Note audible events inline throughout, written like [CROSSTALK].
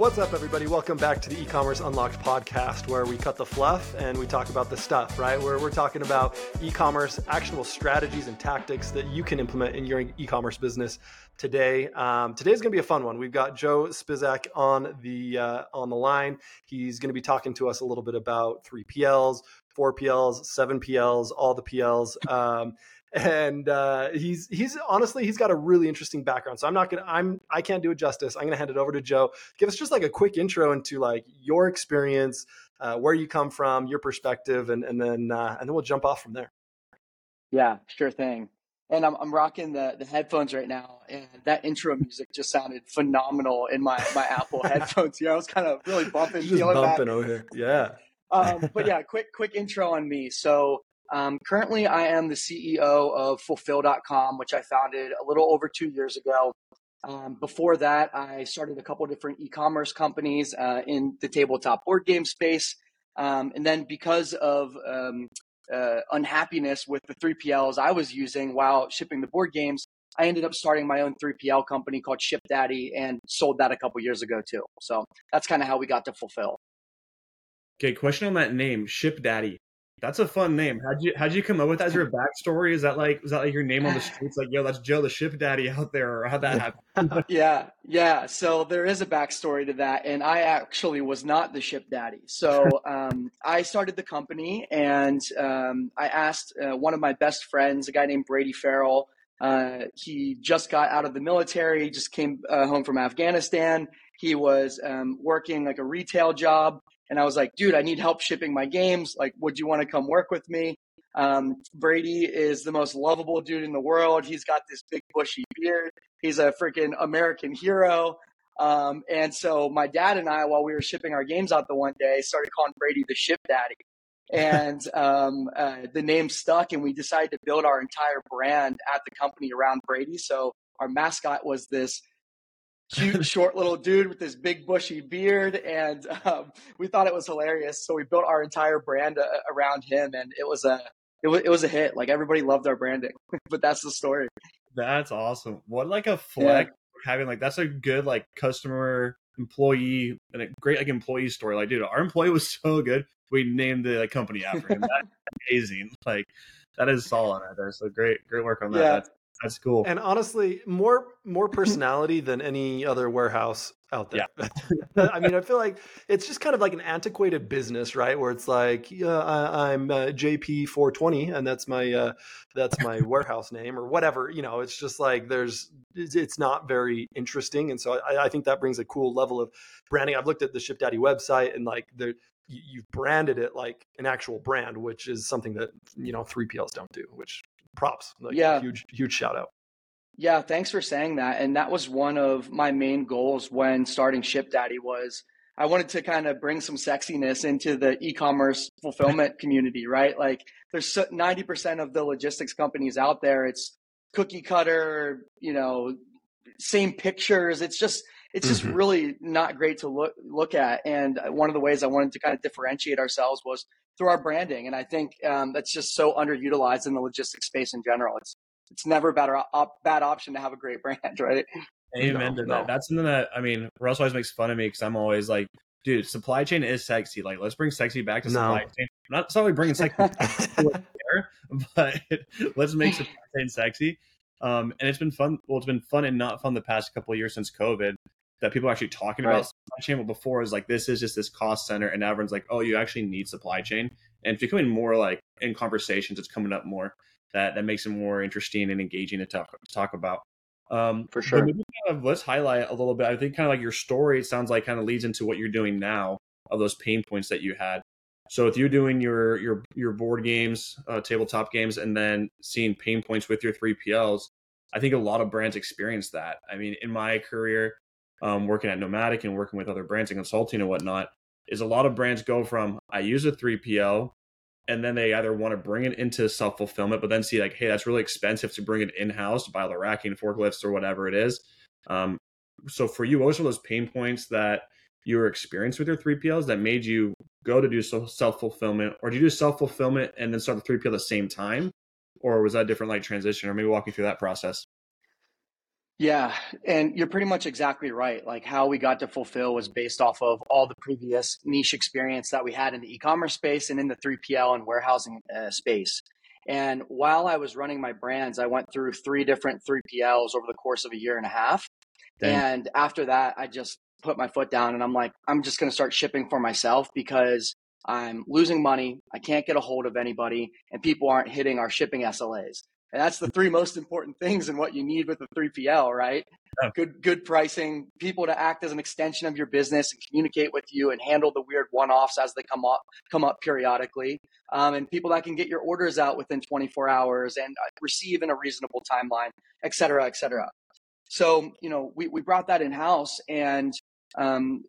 What's up, everybody? Welcome back to the e-commerce unlocked podcast, where we cut the fluff and we talk about the stuff. Right, where we're talking about e-commerce actionable strategies and tactics that you can implement in your e-commerce business today. Um, today's going to be a fun one. We've got Joe Spisak on the uh, on the line. He's going to be talking to us a little bit about three PLs, four PLs, seven PLs, all the PLs. Um, and uh, he's he's honestly he's got a really interesting background. So I'm not gonna I'm I can't do it justice. I'm gonna hand it over to Joe. Give us just like a quick intro into like your experience, uh, where you come from, your perspective, and and then uh, and then we'll jump off from there. Yeah, sure thing. And I'm I'm rocking the the headphones right now, and that intro music just sounded phenomenal in my my Apple [LAUGHS] headphones. Yeah, I was kind of really bumping, just bumping that. over here. Yeah. um, but yeah, quick quick intro on me. So um, currently, I am the CEO of Fulfill.com, which I founded a little over two years ago. Um, before that, I started a couple different e-commerce companies uh, in the tabletop board game space, um, and then because of um, uh, unhappiness with the 3PLs I was using while shipping the board games, I ended up starting my own 3PL company called Ship Daddy and sold that a couple years ago too. So that's kind of how we got to Fulfill. Okay, question on that name, ShipDaddy. That's a fun name. How'd you how'd you come up with that there a backstory? Is that like is that like your name on the [SIGHS] streets? Like, yo, that's Joe the Ship Daddy out there, or how'd that happen? [LAUGHS] yeah, yeah. So there is a backstory to that, and I actually was not the Ship Daddy. So [LAUGHS] um, I started the company, and um, I asked uh, one of my best friends, a guy named Brady Farrell. Uh, he just got out of the military, just came uh, home from Afghanistan. He was um, working like a retail job and I was like, dude, I need help shipping my games. Like, would you want to come work with me? Um, Brady is the most lovable dude in the world. He's got this big bushy beard. He's a freaking American hero. Um, and so my dad and I, while we were shipping our games out the one day, started calling Brady the ship daddy. And [LAUGHS] um, uh, the name stuck, and we decided to build our entire brand at the company around Brady. So our mascot was this cute, [LAUGHS] short little dude with this big bushy beard, and um, we thought it was hilarious. So we built our entire brand uh, around him, and it was a it was, it was a hit. Like everybody loved our branding, [LAUGHS] but that's the story. That's awesome. What like a flex yeah. having like that's a good like customer employee and a great like employee story. Like, dude, our employee was [LAUGHS] so good. We named the like, company after him. That's amazing. Like that is solid right there. So great, great work on that. Yeah. That's that's cool. And honestly, more more personality than any other warehouse out there. Yeah. [LAUGHS] I mean, I feel like it's just kind of like an antiquated business, right? Where it's like, yeah, I, am uh, JP 420, and that's my uh, that's my [LAUGHS] warehouse name or whatever. You know, it's just like there's it's not very interesting, and so I, I think that brings a cool level of branding. I've looked at the Ship Daddy website, and like there you've branded it like an actual brand, which is something that you know 3PLs don't do, which props. Like, yeah. Huge, huge shout out. Yeah, thanks for saying that. And that was one of my main goals when starting Ship Daddy was I wanted to kind of bring some sexiness into the e-commerce fulfillment community, right? Like there's 90% of the logistics companies out there. It's cookie cutter, you know, same pictures. It's just, it's just mm-hmm. really not great to look, look at. And one of the ways I wanted to kind of differentiate ourselves was through our branding. And I think um, that's just so underutilized in the logistics space in general. It's it's never a better op- bad option to have a great [LAUGHS] brand, right? Amen no, to that. That's something that I mean, Russ always makes fun of me because I'm always like, dude, supply chain is sexy. Like, let's bring sexy back to no. supply chain. I'm not necessarily bringing sexy there, [LAUGHS] but [LAUGHS] let's make supply chain sexy. Um, and it's been fun. Well, it's been fun and not fun the past couple of years since COVID that people are actually talking right. about supply chain. But before is like this is just this cost center, and everyone's like, oh, you actually need supply chain, and it's becoming more like in conversations. It's coming up more that that makes it more interesting and engaging to talk to talk about. Um, For sure. Kind of, let's highlight a little bit. I think kind of like your story. It sounds like kind of leads into what you're doing now of those pain points that you had. So with you're doing your your your board games, uh, tabletop games, and then seeing pain points with your three PLs, I think a lot of brands experience that. I mean, in my career, um, working at Nomadic and working with other brands and consulting and whatnot, is a lot of brands go from I use a 3PL and then they either want to bring it into self fulfillment, but then see like, hey, that's really expensive to bring it in house to buy the racking, forklifts, or whatever it is. Um, so for you, what were those pain points that you were experienced with your 3PLs that made you go to do self fulfillment, or do you do self fulfillment and then start the 3PL at the same time, or was that different like transition? Or maybe walk you through that process. Yeah, and you're pretty much exactly right. Like how we got to fulfill was based off of all the previous niche experience that we had in the e-commerce space and in the 3PL and warehousing uh, space. And while I was running my brands, I went through three different 3PLs over the course of a year and a half. Dang. And after that, I just put my foot down and I'm like, I'm just going to start shipping for myself because I'm losing money. I can't get a hold of anybody and people aren't hitting our shipping SLAs. And that's the three most important things and what you need with a 3PL, right? Good, good pricing, people to act as an extension of your business and communicate with you and handle the weird one-offs as they come up, come up periodically. Um, and people that can get your orders out within 24 hours and uh, receive in a reasonable timeline, et cetera, et cetera. So, you know, we, we brought that in house and, um,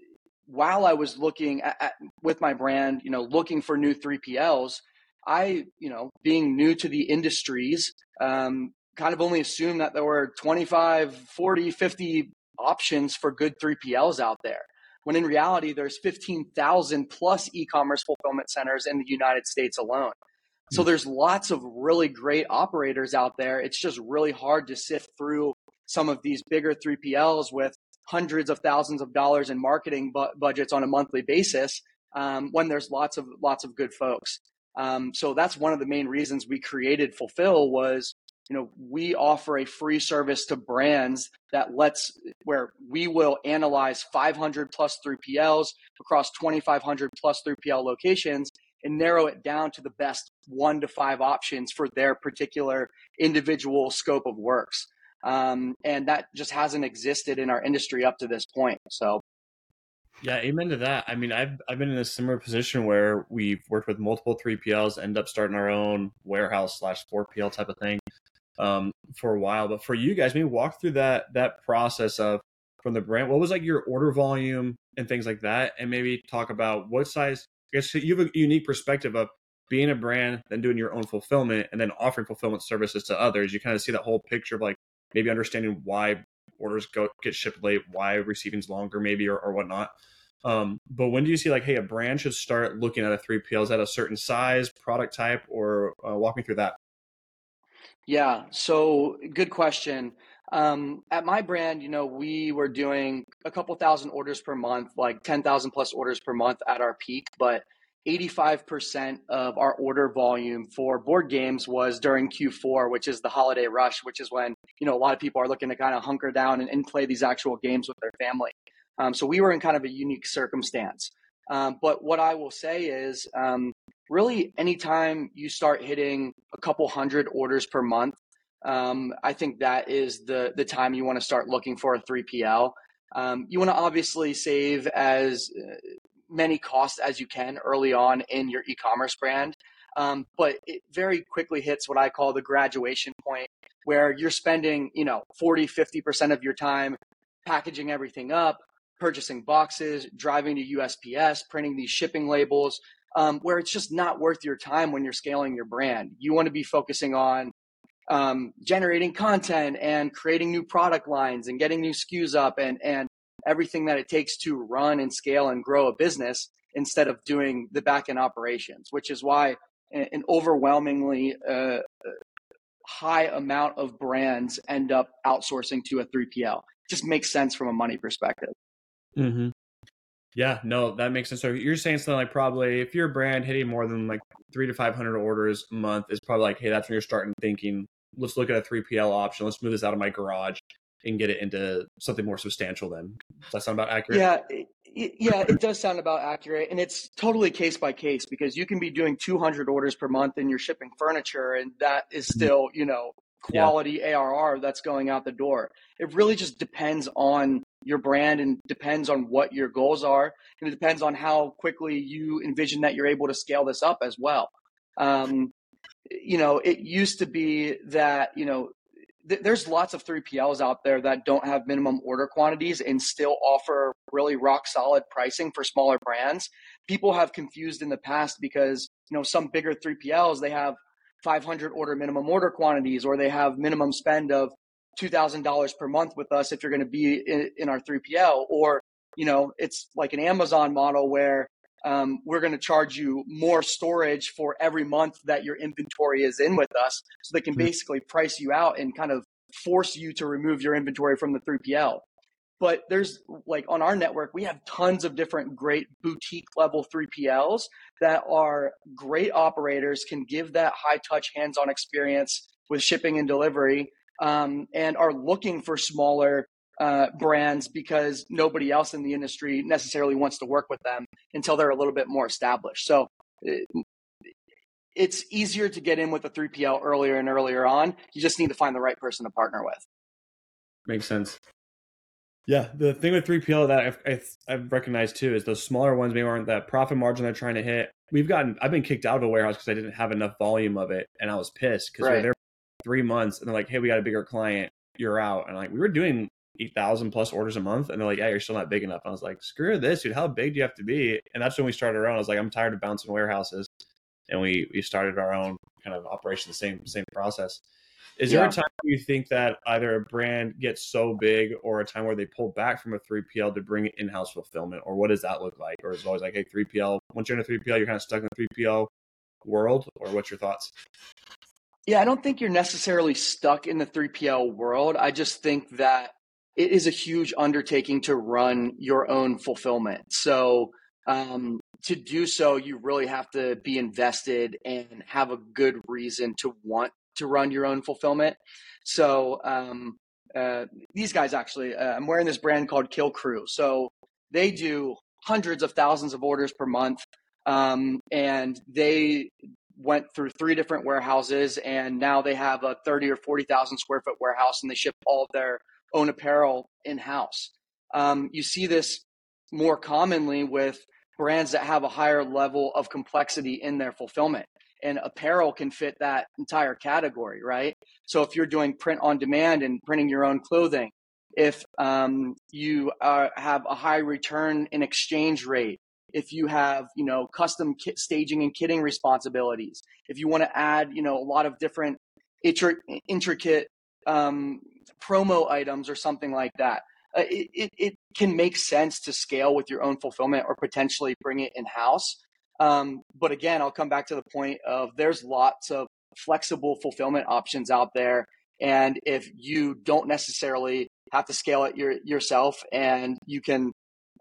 while I was looking at, at, with my brand, you know, looking for new 3PLs, I, you know, being new to the industries, um, kind of only assumed that there were 25, 40, 50 options for good 3PLs out there. When in reality, there's 15,000 plus e-commerce fulfillment centers in the United States alone. So hmm. there's lots of really great operators out there. It's just really hard to sift through some of these bigger 3PLs with hundreds of thousands of dollars in marketing bu- budgets on a monthly basis um, when there's lots of lots of good folks. Um, so that's one of the main reasons we created Fulfill was, you know, we offer a free service to brands that lets where we will analyze 500 plus 3PLs across 2,500 plus 3PL locations and narrow it down to the best one to five options for their particular individual scope of works. Um, and that just hasn't existed in our industry up to this point. So yeah, amen to that. I mean, I've I've been in a similar position where we've worked with multiple three PLs, end up starting our own warehouse slash four PL type of thing um, for a while. But for you guys, maybe walk through that that process of from the brand. What was like your order volume and things like that, and maybe talk about what size. I guess you have a unique perspective of being a brand, then doing your own fulfillment, and then offering fulfillment services to others. You kind of see that whole picture of like maybe understanding why orders go get shipped late, why receiving's longer, maybe or, or whatnot. Um, but when do you see like, hey, a brand should start looking at a 3PL? Is at a certain size, product type, or uh, walk me through that? Yeah, so good question. Um, at my brand, you know, we were doing a couple thousand orders per month, like 10,000 plus orders per month at our peak, but 85% of our order volume for board games was during Q4, which is the holiday rush, which is when, you know, a lot of people are looking to kind of hunker down and, and play these actual games with their family. Um, so we were in kind of a unique circumstance. Um, but what I will say is um, really anytime you start hitting a couple hundred orders per month, um, I think that is the, the time you want to start looking for a 3PL. Um, you want to obviously save as uh, many costs as you can early on in your e-commerce brand. Um, but it very quickly hits what I call the graduation point where you're spending, you know, 40, 50% of your time packaging everything up, purchasing boxes, driving to USPS, printing these shipping labels, um, where it's just not worth your time when you're scaling your brand. You want to be focusing on um, generating content and creating new product lines and getting new SKUs up and, and everything that it takes to run and scale and grow a business instead of doing the back end operations, which is why an overwhelmingly uh, high amount of brands end up outsourcing to a 3PL. It just makes sense from a money perspective. Mm-hmm. Yeah, no, that makes sense. So you're saying something like probably if your brand hitting more than like three to five hundred orders a month is probably like, hey, that's when you're starting thinking, let's look at a three PL option. Let's move this out of my garage and get it into something more substantial. Then does that sound about accurate? Yeah, yeah, it does sound about accurate, and it's totally case by case because you can be doing 200 orders per month and you're shipping furniture, and that is mm-hmm. still you know quality yeah. ARR that's going out the door. It really just depends on your brand and depends on what your goals are. And it depends on how quickly you envision that you're able to scale this up as well. Um, you know, it used to be that, you know, th- there's lots of 3PLs out there that don't have minimum order quantities and still offer really rock solid pricing for smaller brands. People have confused in the past because, you know, some bigger 3PLs, they have 500 order minimum order quantities or they have minimum spend of $2,000 per month with us if you're going to be in, in, our 3PL. Or, you know, it's like an Amazon model where um, we're going to charge you more storage for every month that your inventory is in with us. So they can mm-hmm. basically price you out and kind of force you to remove your inventory from the 3PL. But there's like on our network, we have tons of different great boutique level 3PLs that are great operators, can give that high touch, hands on experience with shipping and delivery, um, and are looking for smaller uh, brands because nobody else in the industry necessarily wants to work with them until they're a little bit more established. So it, it's easier to get in with the 3PL earlier and earlier on. You just need to find the right person to partner with. Makes sense. Yeah, the thing with 3PL that I've, I've, I've recognized too is those smaller ones maybe aren't that profit margin they're trying to hit. We've gotten, I've been kicked out of a warehouse because I didn't have enough volume of it, and I was pissed because right. we were there three months, and they're like, "Hey, we got a bigger client, you're out," and like we were doing eight thousand plus orders a month, and they're like, "Yeah, you're still not big enough." And I was like, "Screw this, dude! How big do you have to be?" And that's when we started our own. I was like, "I'm tired of bouncing warehouses," and we we started our own kind of operation, the same same process. Is yeah. there a time you think that either a brand gets so big or a time where they pull back from a 3PL to bring in-house fulfillment? Or what does that look like? Or is it always like, hey, 3PL, once you're in a 3PL, you're kind of stuck in the 3PL world? Or what's your thoughts? Yeah, I don't think you're necessarily stuck in the 3PL world. I just think that it is a huge undertaking to run your own fulfillment. So, um, to do so, you really have to be invested and have a good reason to want to run your own fulfillment. So um, uh, these guys actually, uh, I'm wearing this brand called Kill Crew. So they do hundreds of thousands of orders per month, um, and they went through three different warehouses, and now they have a 30 or 40,000 square foot warehouse, and they ship all their own apparel in house. Um, you see this more commonly with brands that have a higher level of complexity in their fulfillment and apparel can fit that entire category, right? So if you're doing print on demand and printing your own clothing, if um, you uh, have a high return in exchange rate, if you have you know custom kit staging and kitting responsibilities, if you want to add you know a lot of different intricate um, promo items or something like that, uh, it, it, it can make sense to scale with your own fulfillment or potentially bring it in house. Um, but again, I'll come back to the point of there's lots of flexible fulfillment options out there. And if you don't necessarily have to scale it your, yourself and you can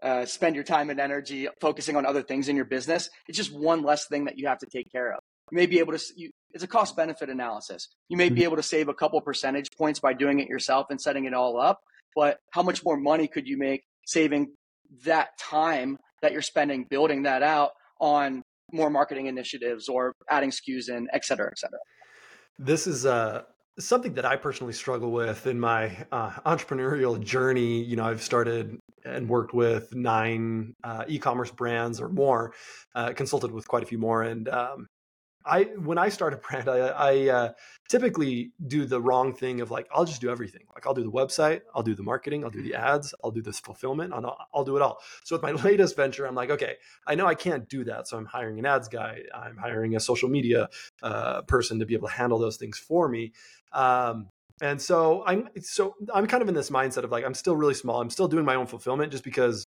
uh, spend your time and energy focusing on other things in your business, it's just one less thing that you have to take care of. You may be able to, you, it's a cost benefit analysis. You may be mm-hmm. able to save a couple percentage points by doing it yourself and setting it all up. But how much more money could you make saving that time that you're spending building that out on more marketing initiatives or adding SKUs in, et cetera, et cetera. This is uh, something that I personally struggle with in my uh, entrepreneurial journey. You know, I've started and worked with nine uh, e-commerce brands or more, uh, consulted with quite a few more, and um, I when I start a brand, I, I uh, typically do the wrong thing of like I'll just do everything. Like I'll do the website, I'll do the marketing, I'll do the ads, I'll do this fulfillment, I'll, I'll do it all. So with my [LAUGHS] latest venture, I'm like, okay, I know I can't do that, so I'm hiring an ads guy, I'm hiring a social media uh, person to be able to handle those things for me. Um, and so I'm so I'm kind of in this mindset of like I'm still really small. I'm still doing my own fulfillment just because.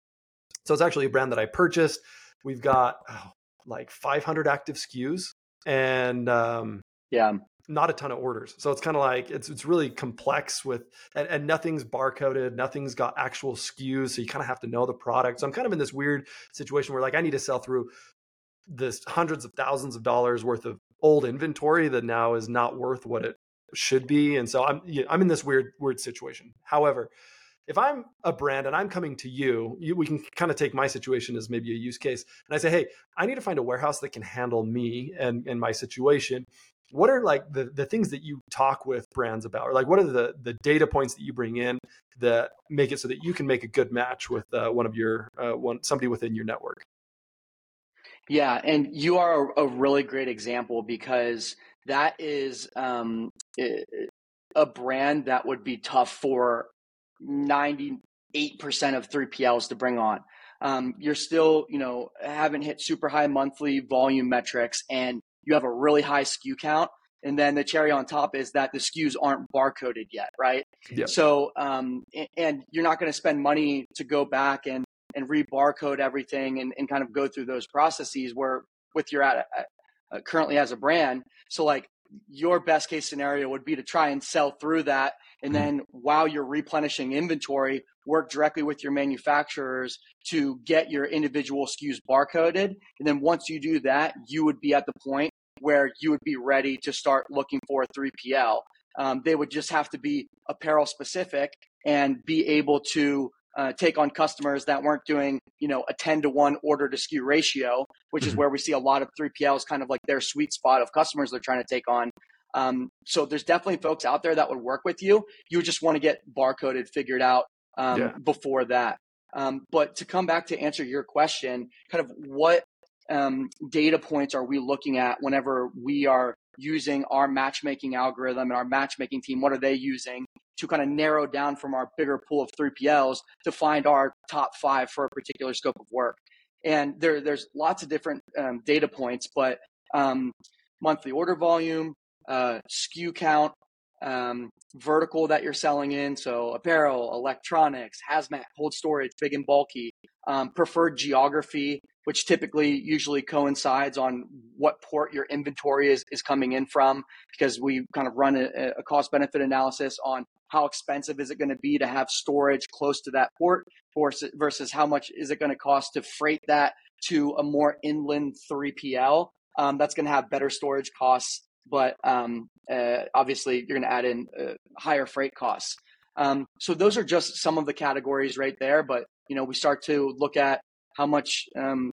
So it's actually a brand that I purchased. We've got oh, like 500 active SKUs and um, yeah, not a ton of orders. So it's kind of like it's it's really complex with and, and nothing's barcoded, nothing's got actual SKUs, so you kind of have to know the product. So I'm kind of in this weird situation where like I need to sell through this hundreds of thousands of dollars worth of old inventory that now is not worth what it should be, and so I'm I'm in this weird weird situation. However, if I'm a brand and I'm coming to you, you, we can kind of take my situation as maybe a use case. And I say, hey, I need to find a warehouse that can handle me and, and my situation. What are like the, the things that you talk with brands about? Or like what are the, the data points that you bring in that make it so that you can make a good match with uh, one of your uh, one somebody within your network? Yeah, and you are a, really great example because that is um, a brand that would be tough for 98% of 3PLs to bring on. Um, you're still, you know, haven't hit super high monthly volume metrics and you have a really high SKU count. And then the cherry on top is that the SKUs aren't barcoded yet, right? Yeah. So, um, and you're not going to spend money to go back and, and re-barcode everything and, and kind of go through those processes where with your at uh, currently as a brand. So like your best case scenario would be to try and sell through that. And mm-hmm. then while you're replenishing inventory, work directly with your manufacturers to get your individual SKUs barcoded. And then once you do that, you would be at the point where you would be ready to start looking for a 3PL. Um, they would just have to be apparel specific and be able to uh, take on customers that weren't doing, you know, a 10 to 1 order to SKU ratio, which mm-hmm. is where we see a lot of 3PLs kind of like their sweet spot of customers they're trying to take on. Um, so there's definitely folks out there that would work with you. You just want to get barcoded figured out um, yeah. before that. Um, but to come back to answer your question, kind of what um, data points are we looking at whenever we are using our matchmaking algorithm and our matchmaking team? What are they using to kind of narrow down from our bigger pool of 3PLs to find our top five for a particular scope of work? And there, there's lots of different um, data points, but um, monthly order volume, uh, SKU count, um, vertical that you're selling in. So apparel, electronics, hazmat, cold storage, big and bulky, um, preferred geography, which typically usually coincides on what port your inventory is, is coming in from, because we kind of run a, a cost benefit analysis on how expensive is it going to be to have storage close to that port versus, how much is it going to cost to freight that to a more inland 3PL. Um, that's going to have better storage costs but um, uh, obviously you're going to add in uh, higher freight costs. Um, so those are just some of the categories right there. But you know, we start to look at how much um,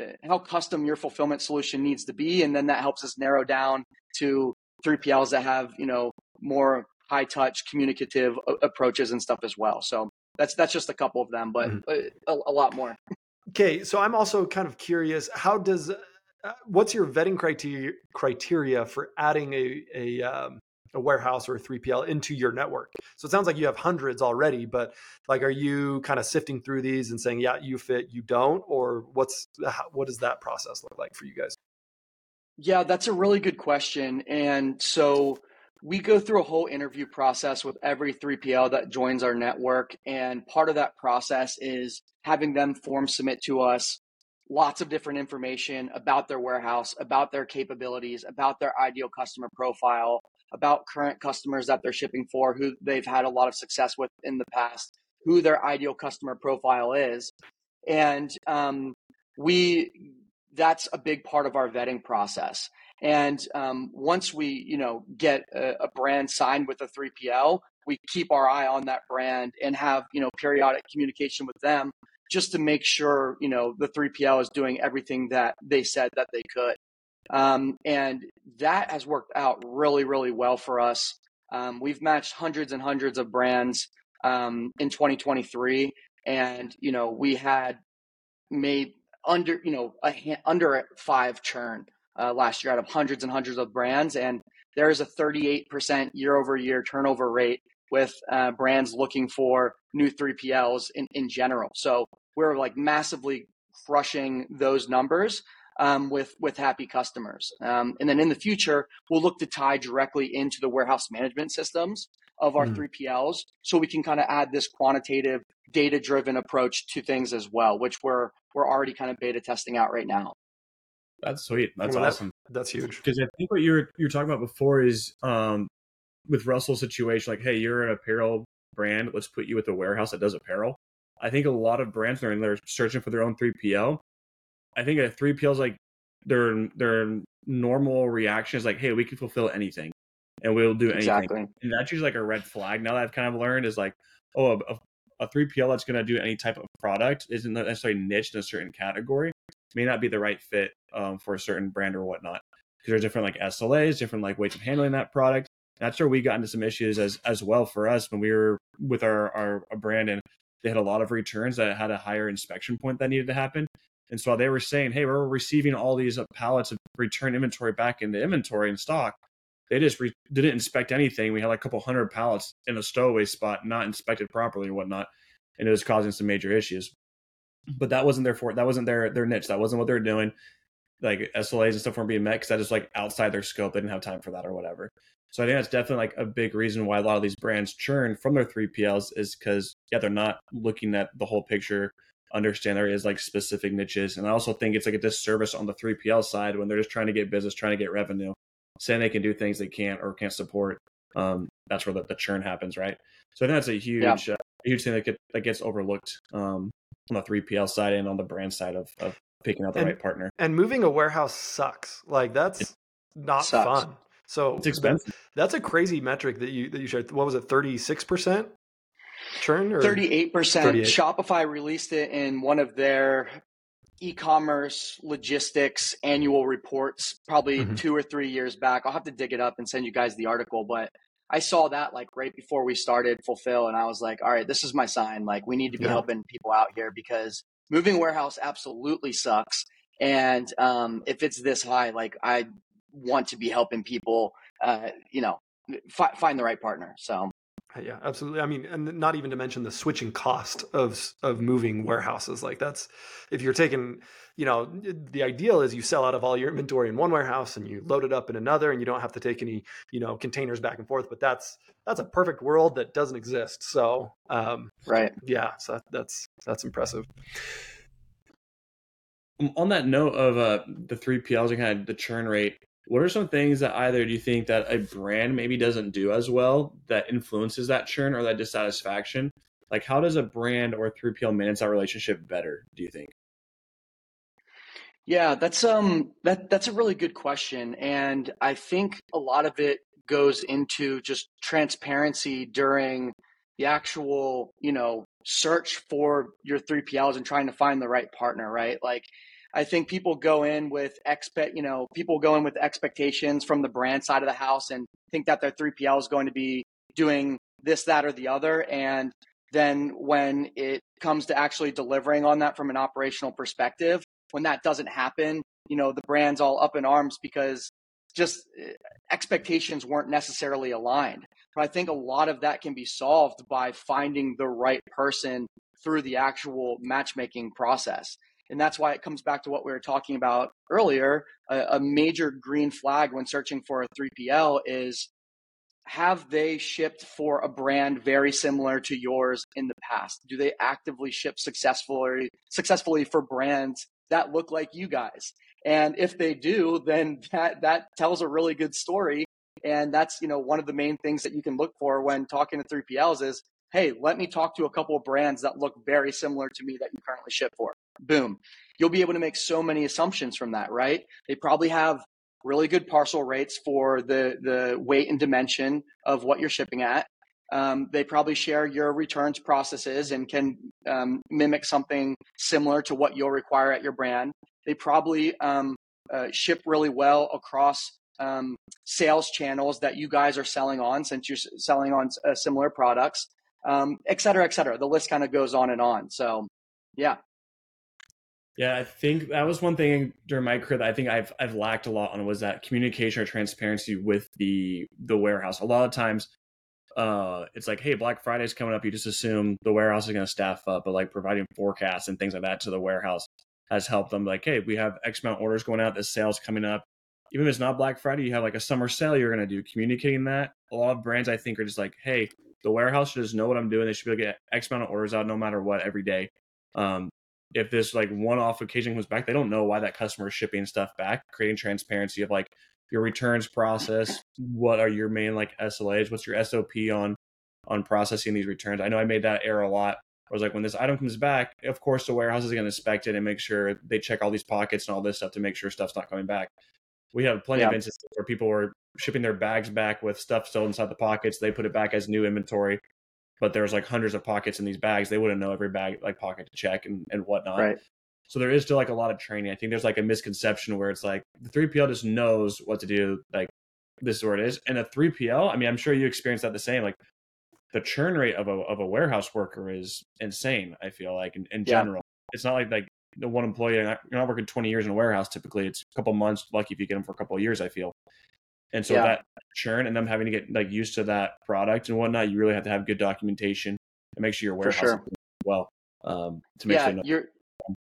uh, how custom your fulfillment solution needs to be, and then that helps us narrow down to 3PLs that have you know more high touch communicative approaches and stuff as well. So that's that's just a couple of them, but mm-hmm. a, a lot more. Okay, so I'm also kind of curious. How does uh, what's your vetting criteria criteria for adding a a, um, a warehouse or a 3PL into your network? So it sounds like you have hundreds already, but like, are you kind of sifting through these and saying, yeah, you fit, you don't, or what's what does that process look like for you guys? Yeah, that's a really good question, and so we go through a whole interview process with every 3PL that joins our network. And part of that process is having them form submit to us lots of different information about their warehouse, about their capabilities, about their ideal customer profile, about current customers that they're shipping for, who they've had a lot of success with in the past, who their ideal customer profile is. And um, we, that's a big part of our vetting process. And um, once we, you know, get a, a brand signed with a 3PL, we keep our eye on that brand and have, you know, periodic communication with them just to make sure you know the 3PL is doing everything that they said that they could. Um, and that has worked out really, really well for us. Um, we've matched hundreds and hundreds of brands um, in 2023, and you know we had made under you know a, under five churn uh, last year out of hundreds and hundreds of brands, and there is a 38% year over year turnover rate with uh, brands looking for new 3PLs in, in general. So we're like massively crushing those numbers um, with with happy customers. Um, and then in the future, we'll look to tie directly into the warehouse management systems of our mm. 3PLs, so we can kind of add this quantitative, data driven approach to things as well, which we're we're already kind of beta testing out right now. That's sweet. That's well, awesome. That, that's huge. Because I think what you're you're talking about before is um, with Russell's situation, like, hey, you're an apparel brand. Let's put you with a warehouse that does apparel. I think a lot of brands are in there searching for their own 3PL. I think a 3PL is like their their normal reaction is like, hey, we can fulfill anything and we'll do anything. Exactly. And that's usually like a red flag now that I've kind of learned is like, oh, a, a 3PL that's going to do any type of product isn't necessarily niched in a certain category. May not be the right fit um, for a certain brand or whatnot. Because there's different like SLAs, different like ways of handling that product that's where we got into some issues as as well for us when we were with our our, our brand and they had a lot of returns that had a higher inspection point that needed to happen. And so they were saying, "Hey, we're receiving all these uh, pallets of return inventory back into inventory and stock." They just re- didn't inspect anything. We had like a couple hundred pallets in a stowaway spot, not inspected properly or whatnot, and it was causing some major issues. But that wasn't their for that wasn't their their niche. That wasn't what they're doing. Like SLAs and stuff weren't being met because that is like outside their scope. They didn't have time for that or whatever. So I think that's definitely like a big reason why a lot of these brands churn from their 3PLs is because yeah, they're not looking at the whole picture, understand there is like specific niches. And I also think it's like a disservice on the 3PL side when they're just trying to get business, trying to get revenue. saying they can do things they can't or can't support. Um, that's where the, the, churn happens, right? So I think that's a huge, yeah. uh, huge thing that, get, that gets overlooked um, on the 3PL side and on the brand side of, of picking out the and, right partner. And moving a warehouse sucks. Like that's it not sucks. fun. So it's expensive. That's a crazy metric that you that you shared. What was it? Thirty six percent churn. Eight percent. Shopify released it in one of their e-commerce logistics annual reports probably mm-hmm. two or three years back i'll have to dig it up and send you guys the article but i saw that like right before we started fulfill and i was like all right this is my sign like we need to be yeah. helping people out here because moving warehouse absolutely sucks and um, if it's this high like i want to be helping people, uh, you know, fi- find the right partner. So. Yeah, absolutely. I mean, and not even to mention the switching cost of of moving warehouses. Like that's if you're taking, you know, the ideal is you sell out of all your inventory in one warehouse and you load it up in another, and you don't have to take any, you know, containers back and forth. But that's that's a perfect world that doesn't exist. So, um, right, yeah, so that's that's impressive. On that note of uh, the three PLs and kind of the churn rate, what are some things that either do you think that a brand maybe doesn't do as well that influences that churn or that dissatisfaction? Like, how does a brand or 3PL manage that relationship better? Do you think? Yeah, that's um that that's a really good question, and I think a lot of it goes into just transparency during the actual you know search for your 3PLs and trying to find the right partner, right? Like I think people go in with expect, you know, people go in with expectations from the brand side of the house and think that their 3PL is going to be doing this, that, or the other. And then when it comes to actually delivering on that from an operational perspective, when that doesn't happen, you know, the brand's all up in arms because just eh, expectations weren't necessarily aligned. But I think a lot of that can be solved by finding the right person through the actual matchmaking process. And that's why it comes back to what we were talking about earlier. A, a major green flag when searching for a 3PL is have they shipped for a brand very similar to yours in the past? Do they actively ship successfully successfully for brands that look like you guys? And if they do, then that that tells a really good story. And that's you know one of the main things that you can look for when talking to 3PLs is, hey, let me talk to a couple of brands that look very similar to me that you currently ship for. Boom. You'll be able to make so many assumptions from that, right? They probably have really good parcel rates for the, the weight and dimension of what you're shipping at. Um, they probably share your returns processes and can um, mimic something similar to what you'll require at your brand. They probably um, uh, ship really well across um, sales channels that you guys are selling on since you're selling on uh, similar products, um, et cetera, et cetera. The list kind of goes on and on. So, yeah, yeah, I think that was one thing during my career that I think I've I've lacked a lot on was that communication or transparency with the the warehouse. A lot of times, uh, it's like, hey, Black Friday's coming up. You just assume the warehouse is going to staff up, but like providing forecasts and things like that to the warehouse has helped them. Like, hey, we have X amount orders going out. This sales coming up. Even if it's not Black Friday, you have like a summer sale you're going to do. Communicating that. A lot of brands I think are just like, hey, the warehouse should just know what I'm doing. They should be able to get X amount of orders out no matter what every day. Um, if this like one off occasion comes back, they don't know why that customer is shipping stuff back, creating transparency of like your returns process, what are your main like SLAs, what's your SOP on on processing these returns. I know I made that error a lot. I was like, when this item comes back, of course the warehouse is going to inspect it and make sure they check all these pockets and all this stuff to make sure stuff's not coming back. We have plenty yeah. of instances where people were shipping their bags back with stuff still inside the pockets. They put it back as new inventory but there's like hundreds of pockets in these bags. They wouldn't know every bag like pocket to check and, and whatnot. Right. So there is still like a lot of training. I think there's like a misconception where it's like the 3PL just knows what to do. Like this is where it is. And a 3PL, I mean, I'm sure you experienced that the same. Like the churn rate of a of a warehouse worker is insane. I feel like in, in general, it's not like like the one employee. You're not, you're not working 20 years in a warehouse. Typically, it's a couple months. Lucky if you get them for a couple of years. I feel. And so yeah. that churn and them having to get like used to that product and whatnot, you really have to have good documentation and make sure your warehouse sure. well um, to make yeah, sure. you're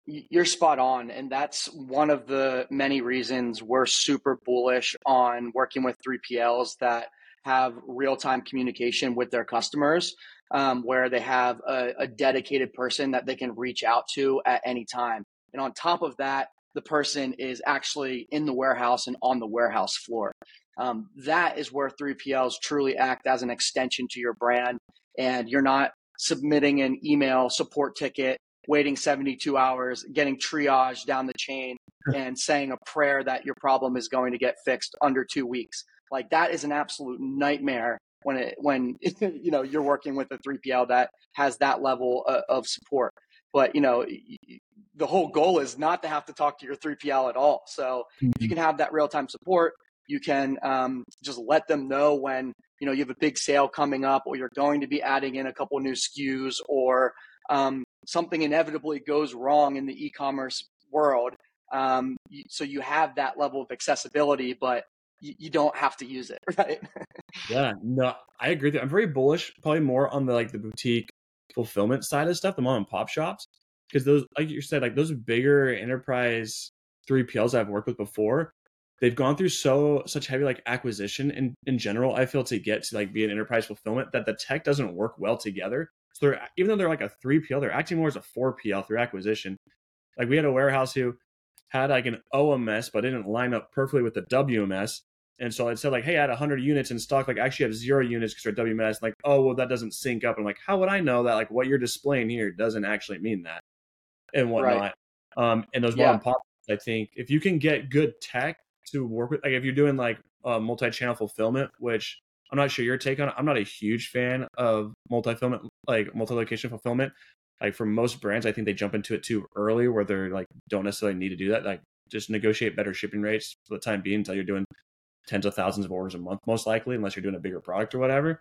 you're spot on, and that's one of the many reasons we're super bullish on working with 3PLs that have real time communication with their customers, um, where they have a, a dedicated person that they can reach out to at any time. And on top of that, the person is actually in the warehouse and on the warehouse floor. Um, that is where 3PLs truly act as an extension to your brand, and you're not submitting an email support ticket, waiting 72 hours, getting triaged down the chain, and saying a prayer that your problem is going to get fixed under two weeks. Like that is an absolute nightmare when it when [LAUGHS] you know you're working with a 3PL that has that level of, support. But you know, the whole goal is not to have to talk to your 3PL at all. So mm-hmm. you can have that real time support. You can um, just let them know when you know you have a big sale coming up, or you're going to be adding in a couple new SKUs, or um, something inevitably goes wrong in the e-commerce world. Um, so you have that level of accessibility, but you, you don't have to use it, [LAUGHS] right? yeah, no, I agree. I'm very bullish, probably more on the like the boutique fulfillment side of stuff, the mom and pop shops, because those, like you said, like those bigger enterprise 3PLs I've worked with before, they've gone through so such heavy like acquisition in in general. I feel to get to like be an enterprise fulfillment that the tech doesn't work well together. So they're even though they're like a 3PL, they're acting more as a 4PL through acquisition. Like we had a warehouse who had like an OMS, but didn't line up perfectly with the WMS. And so it said like, hey, I had 100 units in stock. Like, I actually have zero units because they're WMS. Like, oh, well, that doesn't sync up. I'm like, how would I know that? Like, what you're displaying here doesn't actually mean that, and whatnot. Right. Um, and those yeah. mom pop, I think, if you can get good tech to work with, like, if you're doing like uh, multi-channel fulfillment, which I'm not sure your take on it. I'm not a huge fan of multi-fulfillment, like multi-location fulfillment. Like for most brands, I think they jump into it too early, where they're like don't necessarily need to do that. Like just negotiate better shipping rates for the time being until you're doing tens of thousands of orders a month, most likely, unless you're doing a bigger product or whatever.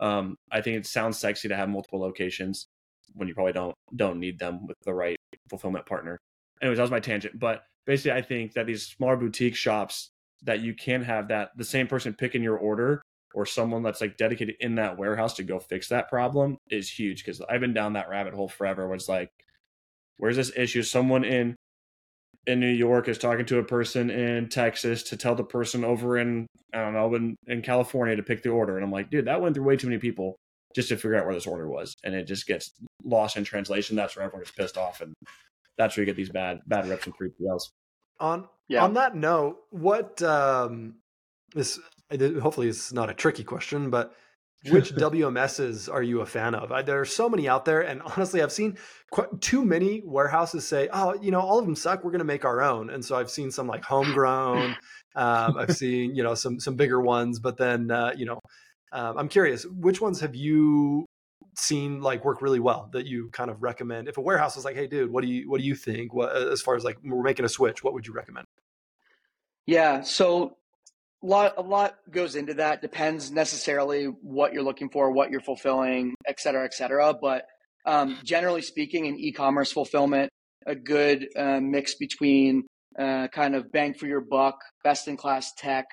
Um, I think it sounds sexy to have multiple locations when you probably don't don't need them with the right fulfillment partner. Anyways, that was my tangent. But basically, I think that these smaller boutique shops that you can have that the same person picking your order or someone that's like dedicated in that warehouse to go fix that problem is huge because I've been down that rabbit hole forever where it's like, where's this issue? Someone in in New York is talking to a person in Texas to tell the person over in I don't know in, in California to pick the order. And I'm like, dude, that went through way too many people just to figure out where this order was. And it just gets lost in translation. That's where everyone gets pissed off and that's where you get these bad bad reps and 3PLs. On yeah. on that note, what um this hopefully it's not a tricky question, but which [LAUGHS] WMSs are you a fan of? I, there are so many out there, and honestly, I've seen quite, too many warehouses say, "Oh, you know, all of them suck. We're going to make our own." And so I've seen some like homegrown. um, I've seen you know some some bigger ones, but then uh, you know, um, I'm curious, which ones have you seen like work really well that you kind of recommend? If a warehouse is like, "Hey, dude, what do you what do you think?" What as far as like we're making a switch, what would you recommend? Yeah, so a lot a lot goes into that depends necessarily what you're looking for what you're fulfilling et cetera et cetera but um, generally speaking in e-commerce fulfillment a good uh, mix between uh, kind of bang for your buck best in class tech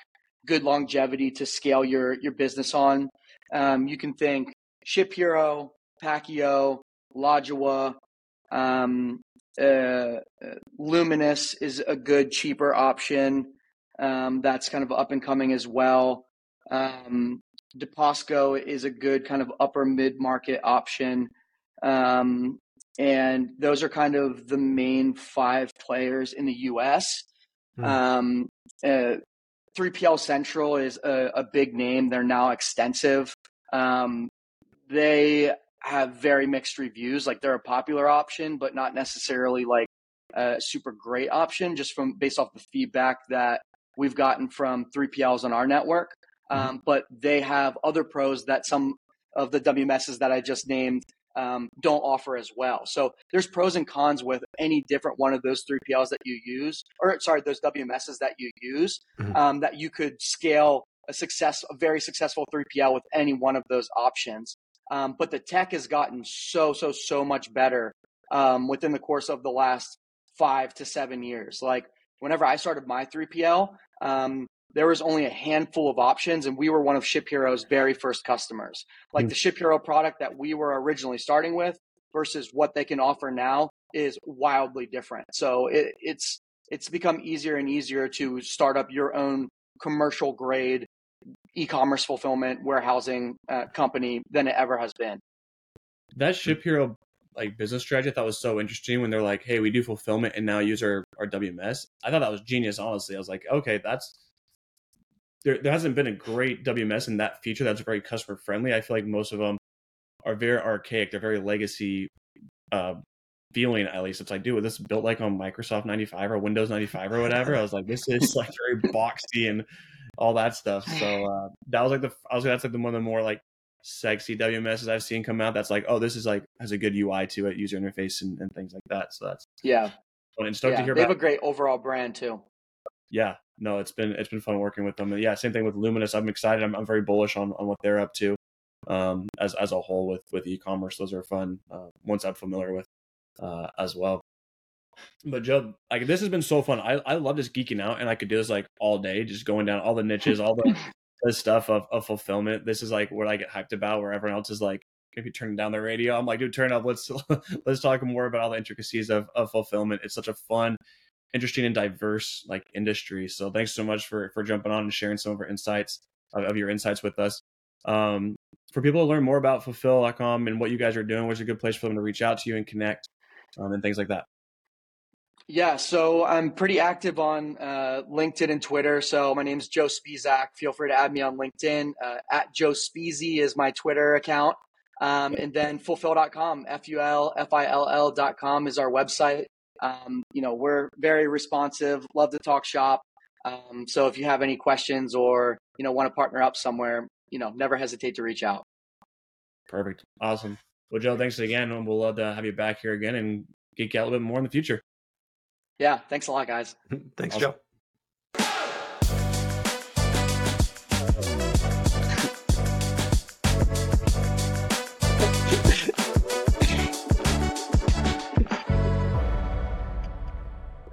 good longevity to scale your your business on um, you can think ShipHero Packiyo Logiwa um, uh, uh, luminous is a good cheaper option um, that's kind of up and coming as well. Um, Deposco is a good kind of upper mid market option. Um, and those are kind of the main five players in the US. Mm. Um, uh, 3PL Central is a, a, big name. They're now Extensiv. Um, they have very mixed reviews. Like they're a popular option, but not necessarily like a super great option, just from based off the feedback that we've gotten from 3PLs on our network. Mm-hmm. Um, but they have other pros that some of the WMSs that I just named um, don't offer as well. So there's pros and cons with any different one of those 3PLs that you use, or sorry, those WMSs that you use, mm-hmm. um, that you could scale a success, a very successful 3PL with any one of those options. Um, but the tech has gotten so, so, so much better um, within the course of the last five to seven years. Like whenever I started my 3PL, um, there was only a handful of options, and we were one of ShipHero's very first customers. Like mm-hmm. the ShipHero product that we were originally starting with versus what they can offer now is wildly different. So it, it's it's become easier and easier to start up your own commercial grade e-commerce fulfillment warehousing uh, company than it ever has been. That ShipHero like business strategy I thought was so interesting when they're like, "Hey, we do fulfillment and now use our our WMS." I thought that was genius. Honestly, I was like, "Okay, that's there, there hasn't been a great WMS in that feature that's very customer friendly. I feel like most of them are very archaic. They're very legacy uh, feeling. At least it's like, dude, this built like on Microsoft 95 or Windows 95 or whatever. I was like, this is like very boxy and all that stuff. So [SIGHS] uh, that was like the I was that's like the one of the more like sexy WMSs I've seen come out. That's like, oh, this is like has a good UI to it, user interface and, and things like that. So that's yeah. And stoked yeah, to hear they have a great overall brand too. Yeah, no, it's been it's been fun working with them. And yeah, same thing with Luminous. I'm excited. I'm, I'm very bullish on, on what they're up to um, as as a whole with with e-commerce. Those are fun uh, ones I'm familiar with uh, as well. But Joe, like this has been so fun. I I love just geeking out, and I could do this like all day, just going down all the niches, all the, [LAUGHS] stuff of, of fulfillment. This is like what I get hyped about, where everyone else is like maybe turning down the radio. I'm like, dude, turn up. Let's [LAUGHS] let's talk more about all the intricacies of, of fulfillment. It's such a fun, interesting, and diverse like industry. So thanks so much for for jumping on and sharing some of our insights of, of your insights with us. Um, for people to learn more about fulfill.com and what you guys are doing, what's a good place for them to reach out to you and connect um, and things like that? Yeah, so I'm pretty active on uh, LinkedIn and Twitter. So my name is Joe Spisak. Feel free to add me on LinkedIn. Uh, at Joe Spizy is my Twitter account. Um, and then fulfill.com, F U L F I L L.com is our website. Um, you know, we're very responsive, love to talk shop. Um, so if you have any questions or, you know, want to partner up somewhere, you know, never hesitate to reach out. Perfect. Awesome. Well, Joe, thanks again. And we'll love to have you back here again and geek out a little bit more in the future. Yeah. Thanks a lot, guys. [LAUGHS] thanks, awesome. Joe.